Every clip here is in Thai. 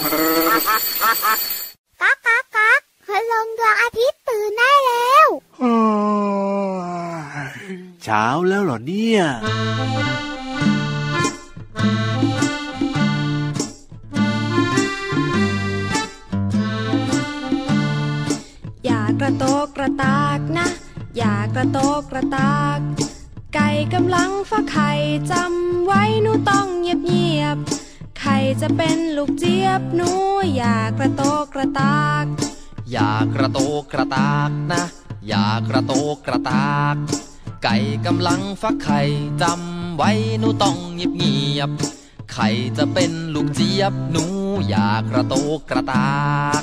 ก๊ากก๊ากก๊ากพลงดวงอาทิตย์ตื่นได้แล้วเช้าแล้วเหรอเนี่ยอย่ากระโตกกระตากนะ อย่ากระโตกกระตาก ไก่กำลังฟักไข่จำไว้หนูต้องเงียบเงียบๆไข่ จะเป็นลูกเจี๊ยบหนูอย่ากระโตกกระตาก อย่ากระโตกกระตากนะ อย่ากระโตกกระตาก ไก่กำลังฟักไข่จำไว้หนูต้องเงียบเงียบไข่จะเป็นลูกเจี๊ยบหนูอย่ากระโตกกระตาก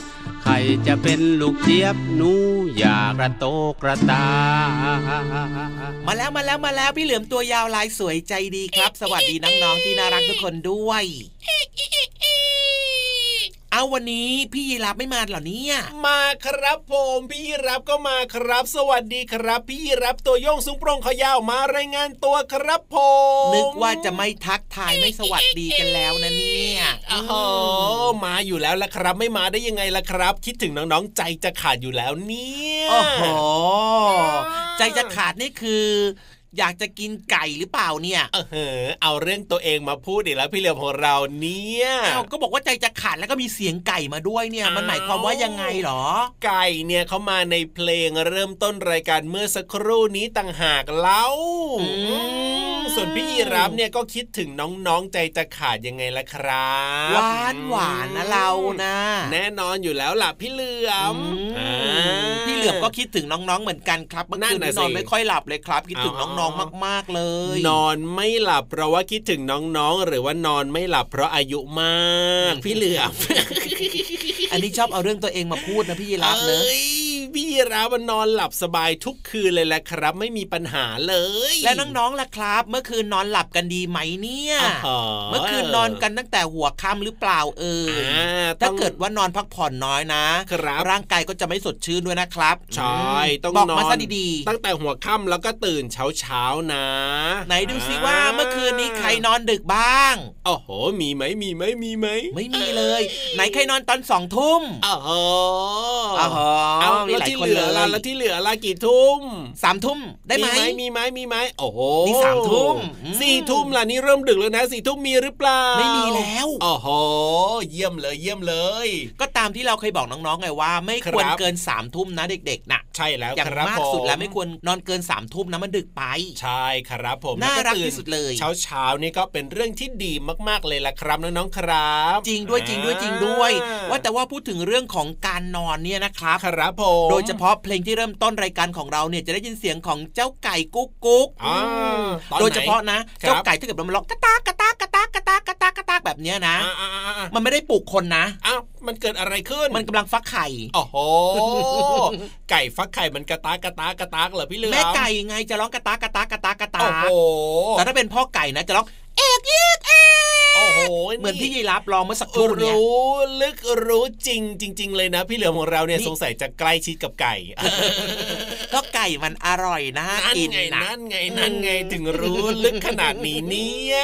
ไข่จะเป็นลูกเจี๊ยบหนูอย่ากระโตกกระตากมาแล้วมาแล้วมาแล้วพี่เหลือมตัวยาวลายสวยใจดีครับ สวัสดีน้องๆที่น่ารักทุกคนด้วยเอาวันนี้พี่ยีรับไม่มาเหรอเนี่ย มาครับผมพี่รับก็มาครับ สวัสดีครับ พี่รับตัวโยงสูงโปร่งขอยาวมารายงานตัวครับผมนึกว่าจะไม่ทักทายไม่สวัสดีกันแล้วนะเนี่ยโอ้โห มาอยู่แล้วละครับ ไม่มาได้ยังไงล่ะครับ คิดถึงน้องๆ ใจจะขาดอยู่แล้วเนี่ยโอ้โหใจจะขาดนี่คือ อยากจะกินไก่หรือเปล่าเนี่ยเออเหอะเอาเรื่องตัวเองมาพูดอีกแล้วพี่เหลือมของเราเนี่ยอ้าวก็บอกว่าใจจะขาดแล้วก็มีเสียงไก่มาด้วยเนี่ย มันหมายความว่ายังไงหรอ ไก่เนี่ยเขามาในเพลงเริ่มต้นรายการเมื่อสักครู่นี้ต่างหากเล่าอืมส่วนพี่ยีรับเนี่ยก็คิดถึงน้องๆใจจะขาดยังไงล่ะครับหวานหวานนะเรานะ แน่นอนอยู่แล้วล่ะพี่เหลือมอืมอ่าพี่เหลือมก็คิดถึงน้องๆเหมือนกันครับเมื่อคืนนั่นนี้น่ะนอนสิไม่ค่อยหลับเลยครับ คิดถึงอ๋อน้องๆมาก ๆเลย นอนไม่หลับเพราะว่าคิดถึงน้องๆ หรือว่านอนไม่หลับเพราะอายุมาก พี่เหลือมอันนี้ชอบเอาเรื่องตัวเองมาพูดนะพี่ยีรับเนอะอ้ย พี่ยีรับมันนอนหลับสบายทุกคืนเลยแหละครับ ไม่มีปัญหาเลย และน้องๆล่ะครับ เมื่อคืนนอนหลับกันดีไหมเนี่ยอ๋อเมื่อคืนนอนกันตั้งแต่หัวค่ำหรือเปล่าเอ่ยอ่าถ้าต้องเกิดว่านอนพักผ่อนน้อยนะ ครับร่างกายก็จะไม่สดชื่นด้วยนะครับใช่ต้องบอกนอมานซะดีๆตั้งแต่หัวค่ำแล้วก็ตื่นเช้าเช้าๆนะ ไหนดูซิว่าเมื่อคืนนี้ใครนอนดึกบ้างโอ้โห มีไหมมีไหมมีไหมไม่มีเลย ไหนใครนอนตอนสองทุ่มโอ้โหอ๋อเอามีแล้วหลายที่คนเหลือเลยล่ะแล้วที่เหลือล่ะกี่ทุ่มสามทุ่มได้ไหมมีไหมมีไหมโอ้โหนี่สามทุ่มอืมสี่ทุ่มล่ะนี่เริ่มดึกแล้วนะสี่ทุ่มมีหรือเปล่า ไม่มีแล้วโอ้โหเยี่ยมเลยเยี่ยมเลย ก็ตามที่เราเคยบอกน้องๆไงว่า ไม่ควรครับเกินสามทุ่มนะเด็กๆน่ะใช่แล้วอย่างครับมากผสุดแล้วไม่ควรนอนเกินสามทุ่มนะมันดึกไป ใช่ครับผมน่ารักแวตื่ที่สุดเลยเช้าเช้าๆนี่ก็เป็นเรื่องที่ดีมากๆเลยล่ะครับน้องๆครับ จริงด้วยจริงด้วยจริงด้วยอ่ว่าแต่ว่าพูดถึงเรื่องของการนอนเนี่ยนะครับครับผมโดยเฉพาะเพลงที่เริ่มต้นรายการของเราเนี่ยจะได้ยินเสียงของเจ้าไก่กุ๊กกุ๊กอ่าอืมตอนไหนโดยเฉพาะนะครับเจ้าไก่ถ้าเกิดมันร้องกระตากกระตากกระตากกระตากกระตากกระตากแบบเนี้ยนะอ่าอ่าอ่าอ่ามันไม่ได้ปลุกคนนะอ้าวมันเกิดอะไรขึ้น มันกำลังฟักไข่โอ้โหไก่ฟักไข่มันกระตากกระตากกระตากเหรอพี่เหลือมแม่ไก่ไงจะร้องกระตากกระตากกระตากกระตาโอ้โหแต่ถ้าเป็นพ่อไก่นะจะร้องเอกเอกเอกโอ้โหเหมือนที่ยีรับร้องเมื่อสักครู่เนี่ยรู้ลึกรู้จริงจริง ๆ เลยนะ พี่เหลือมของเราเนี่ยนี่สงสัยจะใกล้ชิดกับไก่ก็ไก่มันอร่อยนะนั่นกินไงนะนั่นไงนั่นไงถึงรู้ลึกขนาดนี้เนี่ย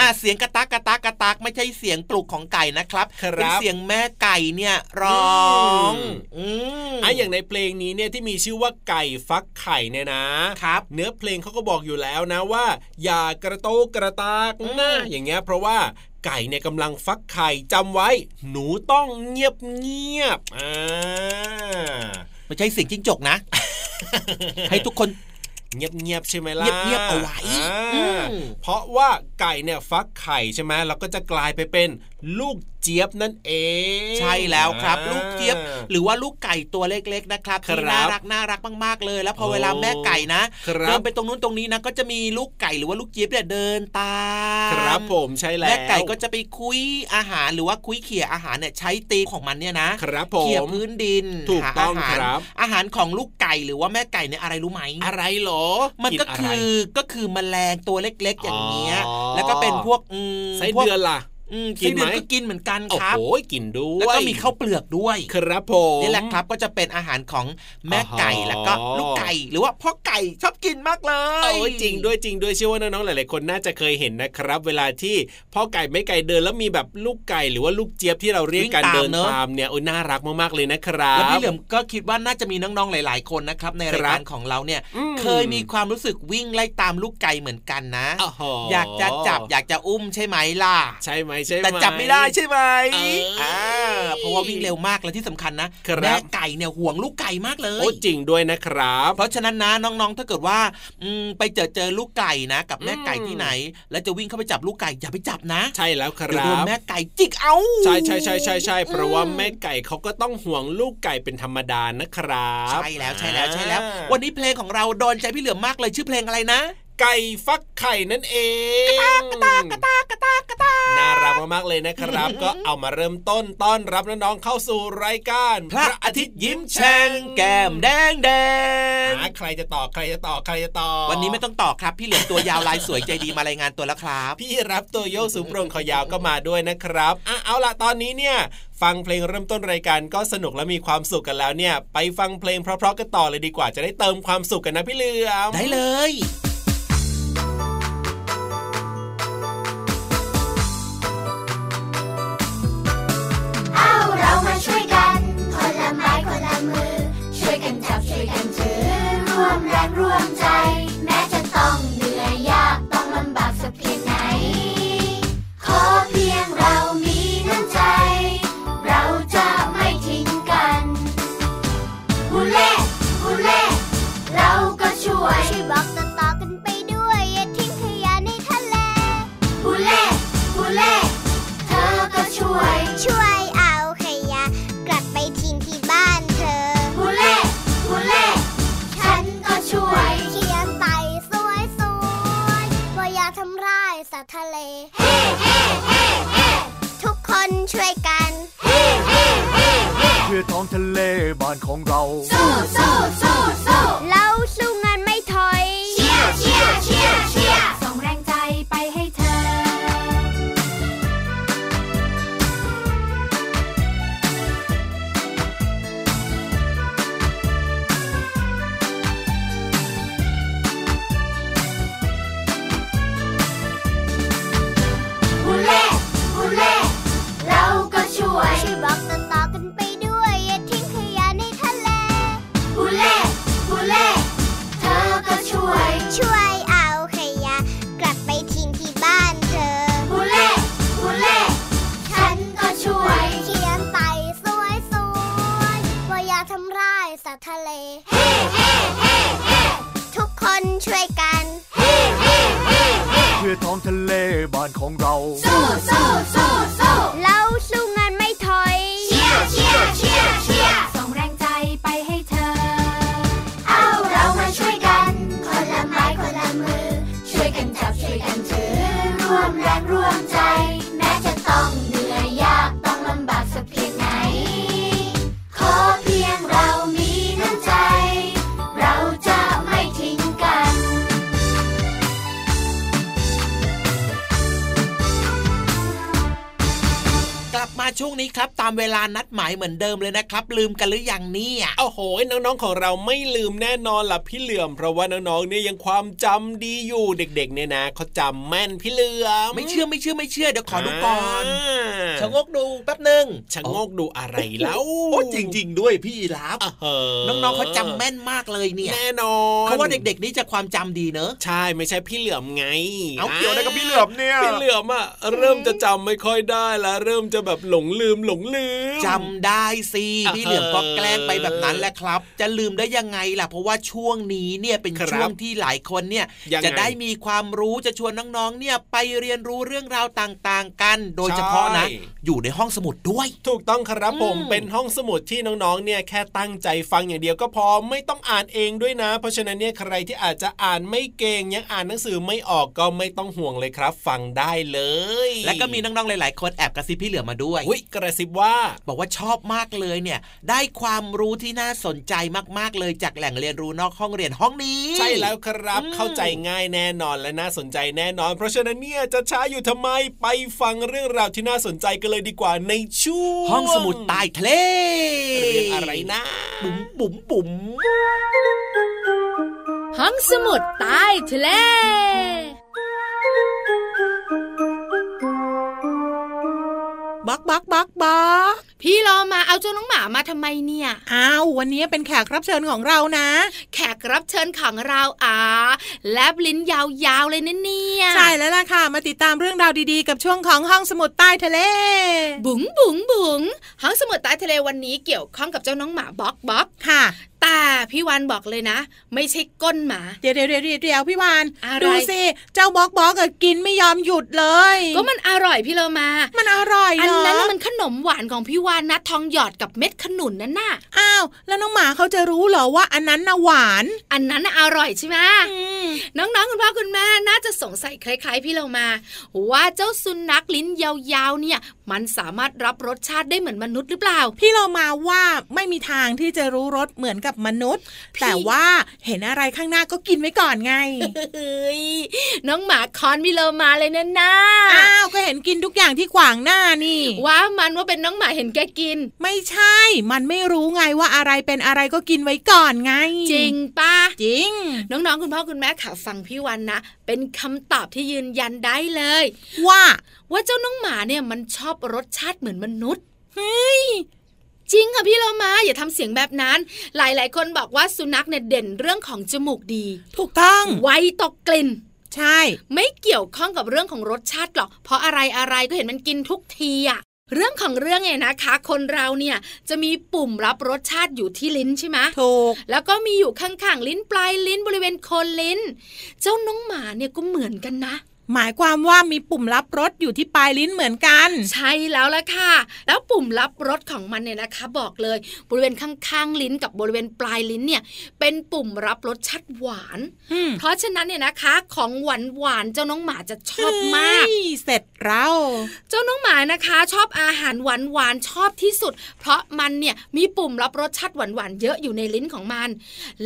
อะเสียงกระตากกระตากกระตากไม่ใช่เสียงปลุกของไก่นะครับครับเป็นเสียงแม่ไก่เนี่ยร้องอืมอืมอะอย่างในเพลงนี้เนี่ยที่มีชื่อว่าไก่ฟักไข่เนี่ยนะครับ เนื้อเพลงเขาก็บอกอยู่แล้วนะว่า อย่ากระโตกกระตากนะอืมอย่างเงี้ยเพราะว่าไก่เนี่ยกำลังฟักไข่จำไว้ หนูต้องเงียบเงียบๆอ่าไม่ใช่เสียงจิ้งจกนะ ให้ทุกคนเงียบเงียบๆใช่ไหมล่ะ เงียบๆเอาไว้อ่าอืมเพราะว่าไก่เนี่ยฟักไข่ใช่ไหมแล้วก็จะกลายไปเป็นลูก เจี๊ยบนั่นเอง ใช่แล้วครับอ่าลูกเจี๊ยบ หรือว่าลูกไก่ตัวเล็กๆนะครับครับที่น่ารักน่ารักมากๆเลย แล้วพอโอ้เวลาแม่ไก่นะครับเดินไปตรงนู้นตรงนี้นะก็จะมีลูกไก่หรือว่าลูกเจี๊ยบเนี่ยเดินตามครับผมใช่แล้วแม่ไก่ก็จะไปคุยอาหารหรือว่าคุยเขี่ยอาหารเนี่ยใช้ตีนของมันเนี่ยนะครับผมเขี่ยพื้นดินถูกต้องหาาหาครับ อาหารของลูกไก่หรือว่าแม่ไก่เนี่ยอะไรรู้ไหมอะไรเหรอ มันก็นอะคืไรอก็คือแมลงตัวเล็กๆอย่างเงี้ยอ๋อแล้วก็เป็นพวกอืมไส้พวกเดือนล่ะอืม กินไหมไส้เดือก็กินเหมือนกันโอ้ครับโหกินด้วยแล้วก็มีข้าวเปลือกด้วย ครับผมนี่แหละครับก็จะเป็นอาหารของแม่ไก่อ๋อแล้วก็ลูกไก่ หรือว่าพ่อไก่ชอบกินมากเลยโอ้ยจริงด้วยจริงด้วยเชื่อว่าน้องๆหลายๆคนน่าจะเคยเห็นนะครับ เวลาที่พ่อไก่แม่ไก่เดินแล้วมีแบบลูกไก่หรือว่าลูกเจี๊ยบที่เราเรียกกันเดินตามเนี่ยโอ้ยน่ารักมากๆเลยนะครัแล้วบพี่เหลือมก็คิดว่าน่าจะมีน้องๆหลาย ๆ คนนะครับในรายการของเราเนี่ยอืมเคยมีความรู้สึกวิ่งไล่ตามลูกไก่เหมือนกันนะโอ้โหอยากจะจับอยากจะอุ้มใช่ไหมล่ะใช่ไหมใช่ไหมแต่จับไม่ได้ใช่ไหมเอออ่อ่าเพราะว่าวิ่งเร็วมากและที่สำคัญนะครับแม่ไก่เนี่ยห่วงลูกไก่มากเลยโอ้จริงด้วยนะครับ เพราะฉะนั้นนะน้องๆ ถ้าเกิดว่าอืมไปเจอเจอลูกไก่นะ กับแม่ไก่อืมที่ไหน แล้วจะวิ่งเข้าไปจับลูกไก่อย่าไปจับนะ ใช่แล้วคเดี๋ยวรัโดนบแม่ไก่จิกเอาใช่ใช่ใช่ใช่ใช่เพราะว่าแม่ไก่เขาก็ต้องห่วงลูกไก่เป็นธรรมดานะครับใช่แล้วใช่แล้วใช่แล้วอ่าวันนี้เพลงของเราโดนใจพี่เหลือมมากเลยชื่อเพลงอะไรนะ ไก่ฟักไข่นั่นเองกระตากกระตากกระตากกระตากกระตาน่ารักมากๆเลยนะครับ ก็เอามาเริ่มต้นต้อนรับน้องๆเข้าสู่รายการ พระอาทิตย์ยิ้มแฉ่งแก้มแดงแดงหาใครจะต่อใครจะต่อใครจะต่อ วันนี้ไม่ต้องต่อครับ พี่เหลือมตัวยาวลายสวยใจดีมารายงานตัวแล้วครับ พี่รับตัวโยกสูงโปร่งคอยาวก็มาด้วยนะครับอะเอาล่ะตอนนี้เนี่ยฟังเพลงเริ่มต้นรายการก็สนุกและมีความสุขกันแล้วเนี่ย ไปฟังเพลงเพราะๆกันต่อเลยดีกว่าจะได้เติมความสุขกันนะพี่เหลือมได้เลย มแรงร่วมใจ รับตามเวลานัดหมายเหมือนเดิมเลยนะครับ ลืมกันหรือยังเนี่ยโอ้โหน้องๆของเราไม่ลืมแน่นอนล่ะพี่เหลือม เพราะว่าน้องๆเนี่ยยังความจำดีอยู่เด็ก ๆ เนี่ยนะเขาจำแม่นพี่เหลือม ไม่เชื่อไม่เชื่อไม่เชื่อเดี๋ยวขอดูก่อนาชะโงกดูแป๊บหนึ่งชะโงกดูอะไรแล้วโอ้จริง ๆ ด้วยพี่รับอะเหอะน้องๆเขาจำแม่นมากเลยเนี่ยแน่นอนเขาว่าเด็ก ๆ นี่จะความจำดีเนอะใช่ไม่ใช่พี่เหลือมไงเอาเกี่ยวอะไรกับพี่เหลือมเนี่ยพี่เหลือมอะเริ่มจะจำไม่ค่อยได้แล้วเริ่มจะแบบหลงลืลืมหลงลืมจำได้สิอะพี่เหลือมก็แกล้งไปแบบนั้นแหละครับ จะลืมได้ยังไงล่ะ เพราะว่าช่วงนี้เนี่ยเป็นครับช่วงที่หลายคนเนี่ยยังไงจะได้มีความรู้จะชวนน้องๆเนี่ยไปเรียนรู้เรื่องราวต่างๆกัน โดยเฉพาะนะใช่อยู่ในห้องสมุดด้วย ถูกต้องครับผมอืมเป็นห้องสมุดที่น้องๆเนี่ยแค่ตั้งใจฟังอย่างเดียวก็พอไม่ต้องอ่านเองด้วยนะ เพราะฉะนั้นเนี่ยใครที่อาจจะอ่านไม่เก่งยังอ่านหนังสือไม่ออกก็ไม่ต้องห่วงเลยครับ ฟังได้เลย และก็มีน้องๆหลาย ๆ คนแอบกระซิบพี่เหลือมมาด้วยอุ้ยกระซิบว่า บอกว่าชอบมากเลยเนี่ย ได้ความรู้ที่น่าสนใจมากๆเลยจากแหล่งเรียนรู้นอกห้องเรียนห้องนี้ ใช่แล้วครับอืมเข้าใจง่ายแน่นอนและน่าสนใจแน่นอน เพราะฉะนั้นเนี่ยจะช้าอยู่ทำไมไปฟังเรื่องราวที่น่าสนใจกันเลยดีกว่าในช่วงห้องสมุดใต้ทะเลเรื่องอะไรนะ บุ๋มบุ๋มบุ๋มห้องสมุดใต้ทะเล บักบักบักบัก พี่เรามาเอาเจ้าน้องหมามาทำไมเนี่ยอ้าววันนี้เป็นแขกรับเชิญของเรานะ แขกรับเชิญของเราอ่าแลบลิ้นยาวๆเลยนะเนี่ยใช่แล้วล่ะค่ะ มาติดตามเรื่องราวดีๆ กับช่วงของห้องสมุดใต้ทะเล บุ๋งบุ๋งบุ๋งห้องสมุดใต้ทะเลวันนี้เกี่ยวข้องกับเจ้าน้องหมาบ๊อกบ๊อกค่ะแต่พี่วันบอกเลยนะ ไม่ใช่ก้นหมา เดี๋ยวเดี๋ยวเดี๋ยวเดี๋ยวพี่วานอะไรดูสิเจ้าบอกบอกอะกินไม่ยอมหยุดเลย ก็มันอร่อยพี่เรามา มันอร่อยอันเหรอนั้นน่ะมันขนมหวานของพี่วานนะทองหยอดกับเม็ดขนุนนั่นน่ะอ้าวแล้วน้องหมาเขาจะรู้เหรอว่าอันนั้นน่ะหวาน อันนั้นน่ะอร่อยใช่ไหมอืมน้องๆคุณพ่อคุณแม่น่าจะสงสัยคล้าย ๆ พี่เรามา ว่าเจ้าสุนัขลิ้นยาวๆเนี่ย มันสามารถรับรสชาติได้เหมือนมนุษย์หรือเปล่า พี่เรามาว่าไม่มีทางที่จะรู้รสเหมือนกับมนุษย์พี่แต่ว่าเห็นอะไรข้างหน้าก็กินไว้ก่อนไงเฮ้ยน้องหมาคอนพี่เรามาเลยนะน้าอ้าวก็เห็นกินทุกอย่างที่ขวางหน้านี่ ว่ามันว่าเป็นน้องหมาเห็นแกกิน ไม่ใช่ มันไม่รู้ไงว่าอะไรเป็นอะไรก็กินไว้ก่อนไง จริงปะจริง น้องๆคุณพ่อคุณแม่ค่ะฟังพี่วันนะ เป็นคำตอบที่ยืนยันได้เลย ว่าว่าเจ้าน้องหมาเนี่ยมันชอบรสชาติเหมือนมนุษย์เฮ้ยจริงค่ะพี่เรามาอย่าทำเสียงแบบนั้น หลายๆ คนบอกว่าสุนัขเนี่ยเด่นเรื่องของจมูกดี ถูกต้องไวตกกลิ่นใช่ ไม่เกี่ยวข้องกับเรื่องของรสชาติหรอก เพราะอะไรอะไรก็เห็นมันกินทุกทีอะ เรื่องของเรื่องเนี่ยนะคะ คนเราเนี่ยจะมีปุ่มรับรสชาติอยู่ที่ลิ้นใช่ไหมถูก แล้วก็มีอยู่ข้างๆลิ้นปลายลิ้นบริเวณโคนลิ้น เจ้าน้องหมาเนี่ยก็เหมือนกันนะ หมายความว่ามีปุ่มรับรสอยู่ที่ปลายลิ้นเหมือนกัน ใช่แล้วละค่ะ แล้วปุ่มรับรสของมันเนี่ยนะคะ บอกเลยบริเวณข้างๆลิ้นกับบริเวณปลายลิ้นเนี่ย เป็นปุ่มรับรสชาติหวานอืมเพราะฉะนั้นเนี่ยนะคะ ของหวานหวานๆเจ้าน้องหมาจะชอบมากเฮ้ยเสร็จเราเจ้าน้องหมานะคะ ชอบอาหารหวานหวานๆชอบที่สุด เพราะมันเนี่ยมีปุ่มรับรสชาติหวานหวานๆเยอะอยู่ในลิ้นของมัน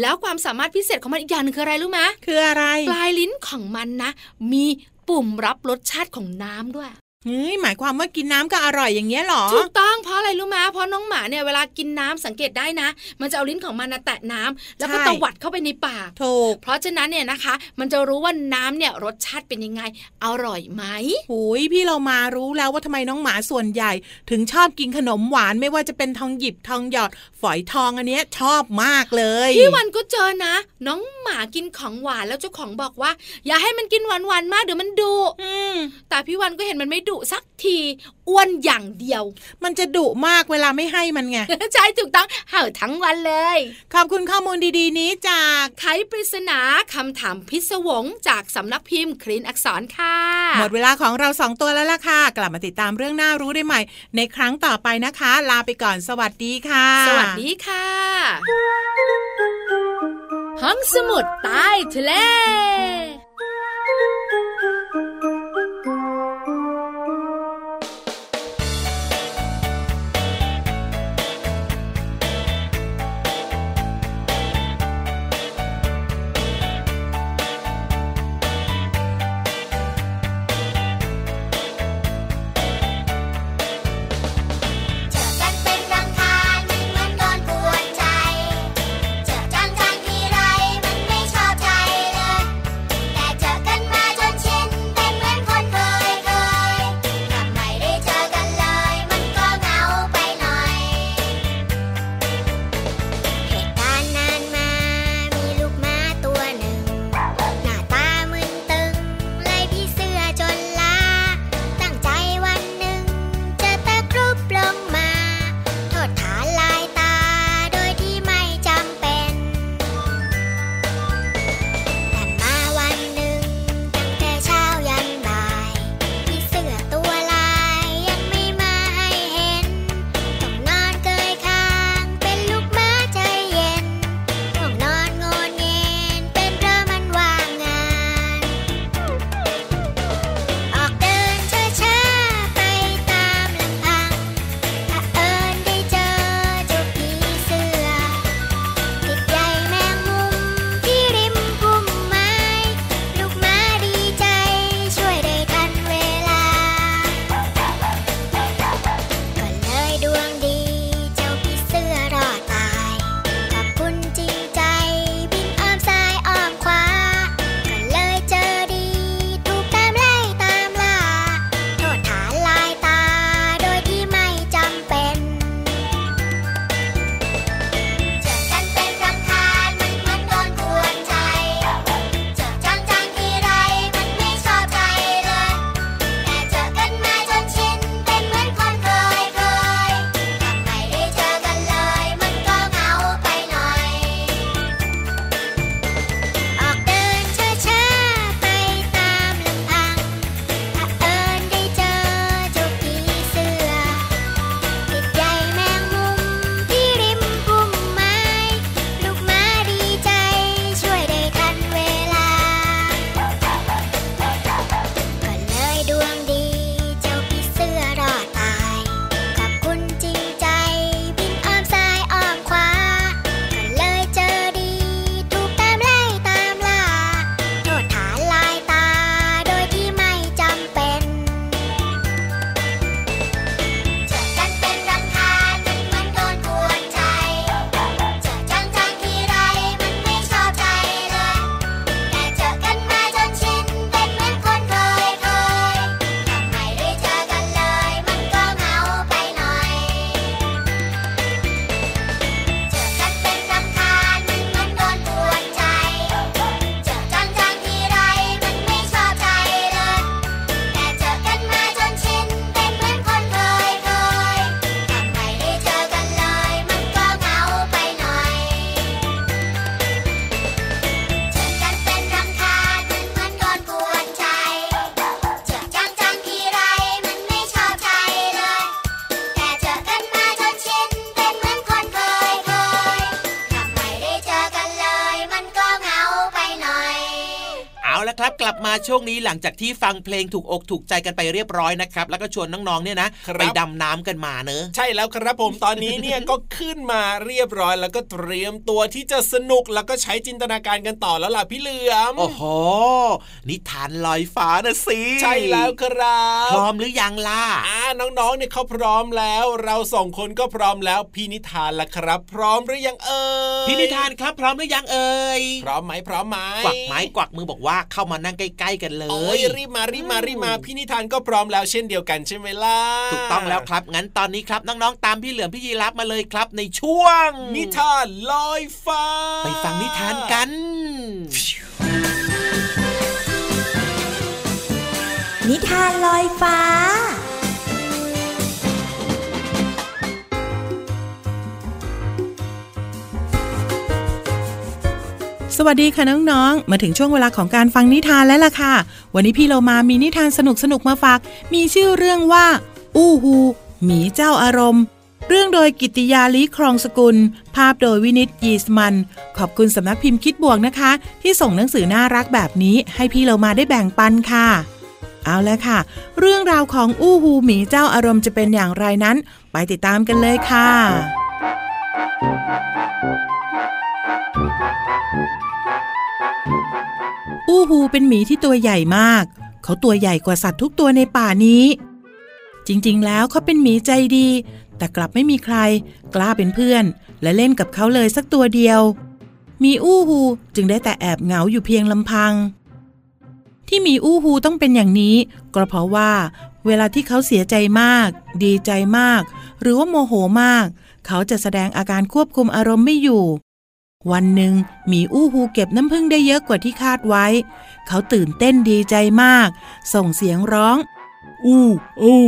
แล้วความสามารถพิเศษของมันอีกอย่างหนึงคืออะไรรู้ไหมคืออะไร ปลายลิ้นของมันนะ มี ปุ่มรับรสชาติของน้ำด้วย เฮ้ยหมายความว่ากินน้ำก็อร่อยอย่างเงี้ยเหรอถูกต้องเพราะอะไรรู้ไหมเพราะน้องหมาเนี่ยเวลากินน้ำสังเกตได้นะ มันจะเอาลิ้นของมันนะแตะน้ำแล้วก็ใช่ตวัดเข้าไปในปากถูกเพราะฉะนั้นเนี่ยนะคะ มันจะรู้ว่าน้ำเนี่ยรสชาติเป็นยังไงอร่อยไหมหูยพี่เรามารู้แล้วว่าทำไมน้องหมาส่วนใหญ่ ถึงชอบกินขนมหวานไม่ว่าจะเป็นทองหยิบทองหยอดฝอยทองอันเนี้ยชอบมากเลยพี่วันก็เจอนะ น้องหมากินของหวานแล้วเจ้าของบอกว่า อย่าให้มันกินหวานหวานๆมากเดี๋ยวมันดุอืมแต่พี่วันก็เห็นมันไม่ดุสักทีอ้วนอย่างเดียว มันจะดุมากเวลาไม่ให้มันไง ใช่ถูกต้องเห่าทั้งวันเลย ขอบคุณข้อมูลดีๆ นี้จากไขปริศนาคำถามพิศวงจากสำนักพิมพ์คลินอักษรค่ะ หมดเวลาของเราสองตัวแล้วล่ะค่ะ กลับมาติดตามเรื่องน่ารู้ได้ใหม่ ในครั้งต่อไปนะคะ ลาไปก่อนสวัสดีค่ะ สวัสดีค่ะ ห้องสมุดใต้ทะเล ครับกลับมาช่วงนี้หลังจากที่ฟังเพลงถูกอกถูกใจกันไปเรียบร้อยนะครับ แล้วก็ชวนน้องๆเนี่ยนะครับไปดำน้ำกันมาเนอะใช่แล้วครับผมตอนนี้เนี่ยก็ขึ้นมาเรียบร้อย แล้วก็เตรียมตัวที่จะสนุกแล้วก็ใช้จินตนาการกันต่อแล้วล่ะพี่เหลือมโอ้โหนิทานลอยฟ้านะสิใช่แล้วครับพร้อมหรือยังล่ะอ่าน้องๆเนี่ยเขาพร้อมแล้ว เราสองคนก็พร้อมแล้วพี่นิทานล่ะครับ พร้อมหรือยังเอ่ยพี่นิทานครับพร้อมหรือยังเอ่ยพร้อมไหมพร้อมไหมกวักไม้กวักมือบอกว่าเข้ามานั่งใกล้ๆกันเลโอ้ยยรีบมารีบมารีบมาพี่นิทานก็พร้อมแล้วเช่นเดียวกันใช่ไหมล่ะ ถูกต้องแล้วครับ งั้นตอนนี้ครับน้องๆ ตามพี่เหลือมพี่ยีรับมาเลยครับ ในช่วง นิทานลอยฟ้า ไปฟังนิทานกันนิทานลอยฟ้า สวัสดีค่ะน้องๆ มาถึงช่วงเวลาของการฟังนิทานแล้วล่ะค่ะ วันนี้พี่เรามามีนิทานสนุกๆมาฝาก มีชื่อเรื่องว่า อู้ฮูหมีเจ้าอารมณ์ เรื่องโดยกิติยาลีครองสกุล ภาพโดยวินิตยีสมัน ขอบคุณสำนักพิมพ์คิดบวกนะคะ ที่ส่งหนังสือน่ารักแบบนี้ ให้พี่เรามาได้แบ่งปันค่ะ เอาล้วค่ะ เรื่องราวของอู้ฮูหมีเจ้าอารมณ์จะเป็นอย่างไรนั้น ไปติดตามกันเลยค่ะ อู้ฮูเป็นหมีที่ตัวใหญ่มาก เขาตัวใหญ่กว่าสัตว์ทุกตัวในป่านี้ จริงๆ แล้วเขาเป็นหมีใจดี แต่กลับไม่มีใคร กล้าเป็นเพื่อน และเล่นกับเขาเลยสักตัวเดียว มีอู้ฮูจึงได้แต่แอบเหงาอยู่เพียงลำพัง ที่มีอู้ฮูต้องเป็นอย่างนี้ ก็เพราะว่า เวลาที่เขาเสียใจมาก ดีใจมาก หรือว่าโมโหมาก เขาจะแสดงอาการควบคุมอารมณ์ไม่อยู่ วันหนึ่งหมีอู้ฮูเก็บน้ำผึ้งได้เยอะกว่าที่คาดไว้ เขาตื่นเต้นดีใจมาก ส่งเสียงร้อง อู้อู้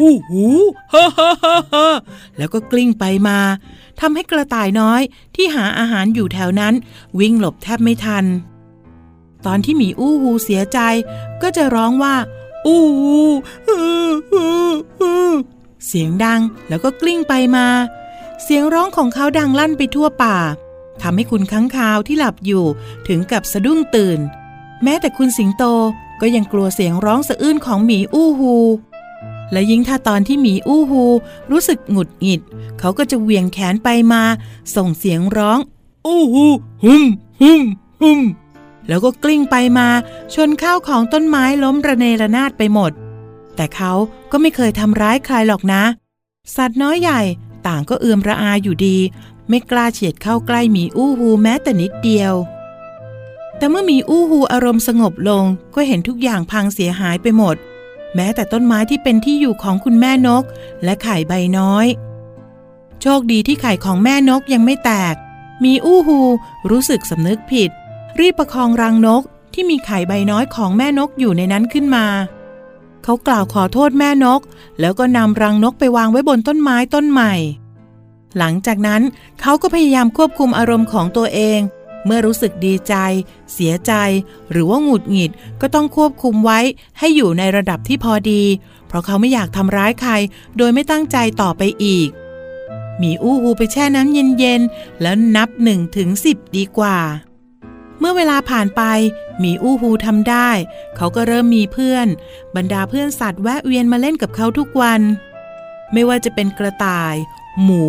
อู้หูฮ่าฮ่าฮ่าฮ่าแล้วก็กลิ้งไปมาทำให้กระต่ายน้อยที่หาอาหารอยู่แถวนั้น วิ่งหลบแทบไม่ทัน ตอนที่หมีอู้ฮูเสียใจ ก็จะร้องว่า อู้ฮูเสียงดังแล้วก็กลิ้งไปมา เสียงร้องของเขาดังลั่นไปทั่วป่า ทำให้คุณค้างคาวที่หลับอยู่ถึงกับสะดุ้งตื่น แม้แต่คุณสิงโตก็ยังกลัวเสียงร้องสะอื้นของหมีอู้ฮู และยิ่งถ้าตอนที่หมีอู้ฮูรู้สึกหงุดหงิด เขาก็จะเหวี่ยงแขนไปมา ส่งเสียงร้อง อู้ฮูฮึมฮึมฮึมแล้วก็กลิ้งไปมา ชนข้าวของต้นไม้ล้มระเนระนาดไปหมด แต่เขาก็ไม่เคยทำร้ายใครหรอกนะ สัตว์น้อยใหญ่ต่างก็เอือมระอาอยู่ดี ไม่กล้าเฉียดเข้าใกล้หมีอู้ฮูแม้แต่นิดเดียว แต่เมื่อหมีอู้ฮูอารมณ์สงบลงก็เห็นทุกอย่างพังเสียหายไปหมด แม้แต่ต้นไม้ที่เป็นที่อยู่ของคุณแม่นก และไข่ใบน้อย โชคดีที่ไข่ของแม่นกยังไม่แตก มีอู้ฮูรู้สึกสำนึกผิด รีบประคองรังนกที่มีไข่ใบน้อยของแม่นกอยู่ในนั้นขึ้นมาเขากล่าวขอโทษแม่นก แล้วก็นำรังนกไปวางไว้บนต้นไม้ต้นใหม่ หลังจากนั้นเขาก็พยายามควบคุมอารมณ์ของตัวเอง เมื่อรู้สึกดีใจ เสียใจ หรือว่าหงุดหงิดก็ต้องควบคุมไว้ให้อยู่ในระดับที่พอดี เพราะเขาไม่อยากทำร้ายใคร โดยไม่ตั้งใจต่อไปอีก มีอู้ฮูไปแช่น้ำเย็นๆ แล้วนับหนึ่งถึงสิบดีกว่า เมื่อเวลาผ่านไป มีอู้ฮูทำได้ เขาก็เริ่มมีเพื่อน บรรดาเพื่อนสัตว์แวะเวียนมาเล่นกับเขาทุกวันไม่ว่าจะเป็นกระต่าย หมู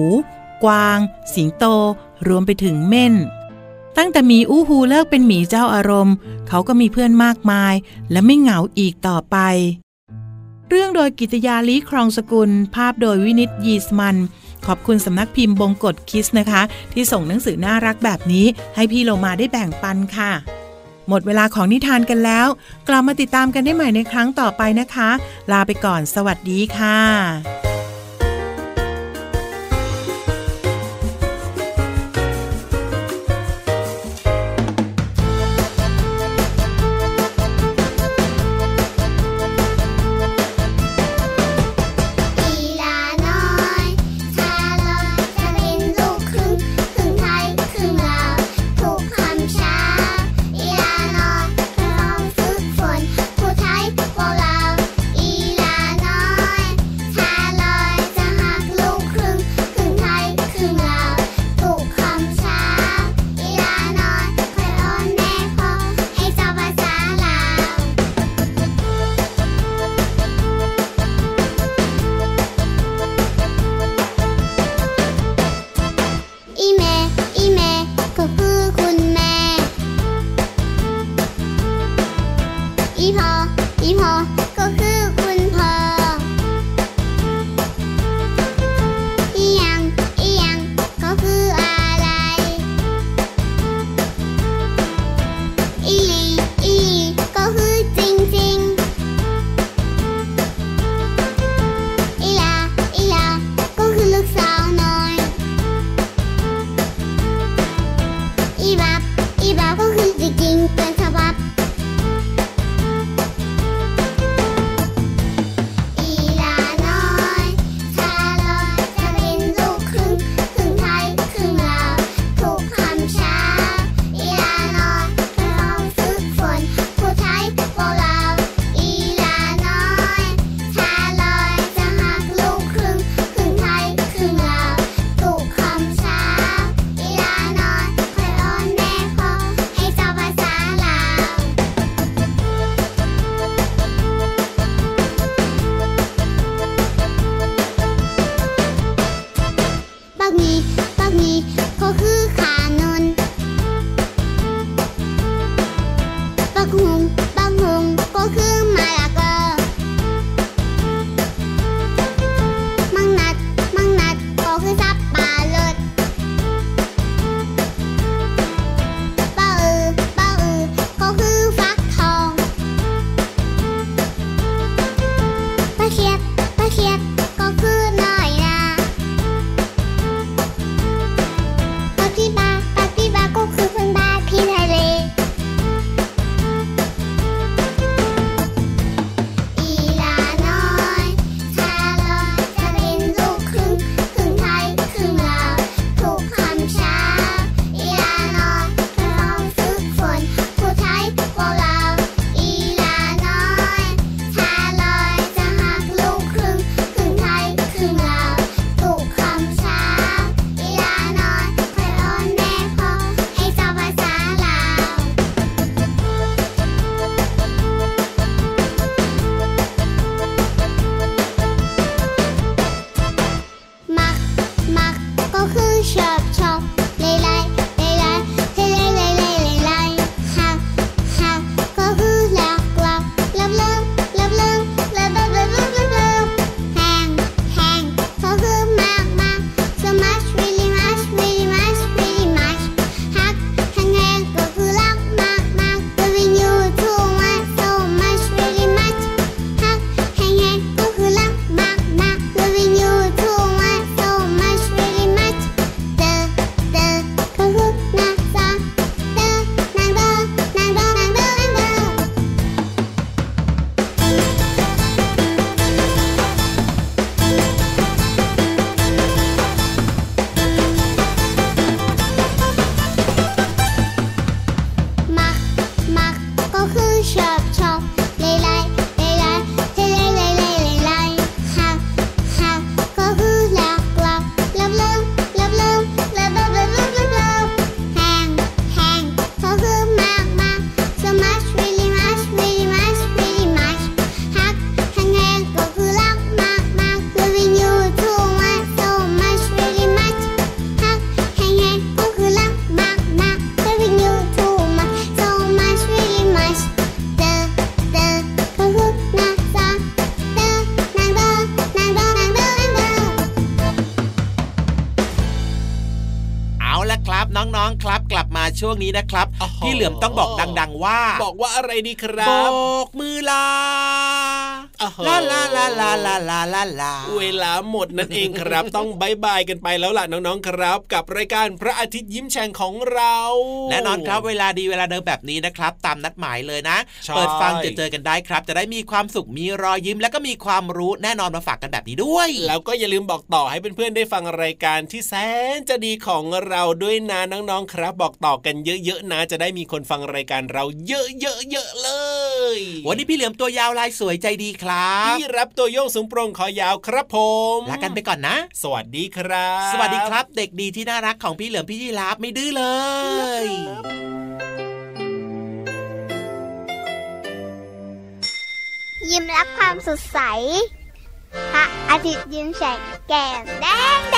กวาง สิงโต รวมไปถึงเม่น ตั้งแต่หมีอู้ฮูเลิกเป็นหมีเจ้าอารมณ์ เขาก็มีเพื่อนมากมาย และไม่เหงาอีกต่อไป เรื่องโดยกิตยาลีครองสกุล ภาพโดยวินิตยีสมัน ขอบคุณสำนักพิมพ์บงกฎคิสนะคะ ที่ส่งหนังสือน่ารักแบบนี้ ให้พี่โลมาได้แบ่งปันค่ะหมดเวลาของนิทานกันแล้ว กลับมาติดตามกันได้ใหม่ในครั้งต่อไปนะคะ ลาไปก่อน สวัสดีค่ะ 很小 นี้นะครับโอ้โหพี่เหลือมต้องบอกดัง ๆ ว่า บอกว่าอะไรดีครัโบบกมือลาโอ้โห ลาลาลาลาลาลาลาลาเวลาหมดนั่นเองครับ ต้องบายบายกันไปแล้วล่ะน้องๆครับ กับรายการพระอาทิตย์ยิ้มแฉ่งของเราแน่นอนครับเวลาดีเวลาเดิมแบบนี้นะครับ ตามนัดหมายเลยนะเปิดฟังจะเจอกันได้ครับ จะได้มีความสุขมีรอยยิ้ม แล้วก็มีความรู้แน่นอนมาฝากกันแบบนี้ด้วย แล้วก็อย่าลืมบอกต่อให้เพื่อนๆได้ฟังรายการที่แสนจะดีของเราด้วยนะน้องๆครับ บอกต่อกันเยอะๆนะ จะได้มีคนฟังรายการเราเยอะๆๆเลย วันนี้พี่เหลือมตัวยาวลายสวยใจดีครับพี่รับตัวโยงสูงโปร่งคอยาวครับผมลากันไปก่อนนะ สวัสดีครับ สวัสดีครับ เด็กดีที่น่ารักของพี่เหลือมพี่ยีราฟไม่ดื้อเลยยิ้มรับความสดใส พระอาทิตย์ยิ้มแฉกแก้มแดงแด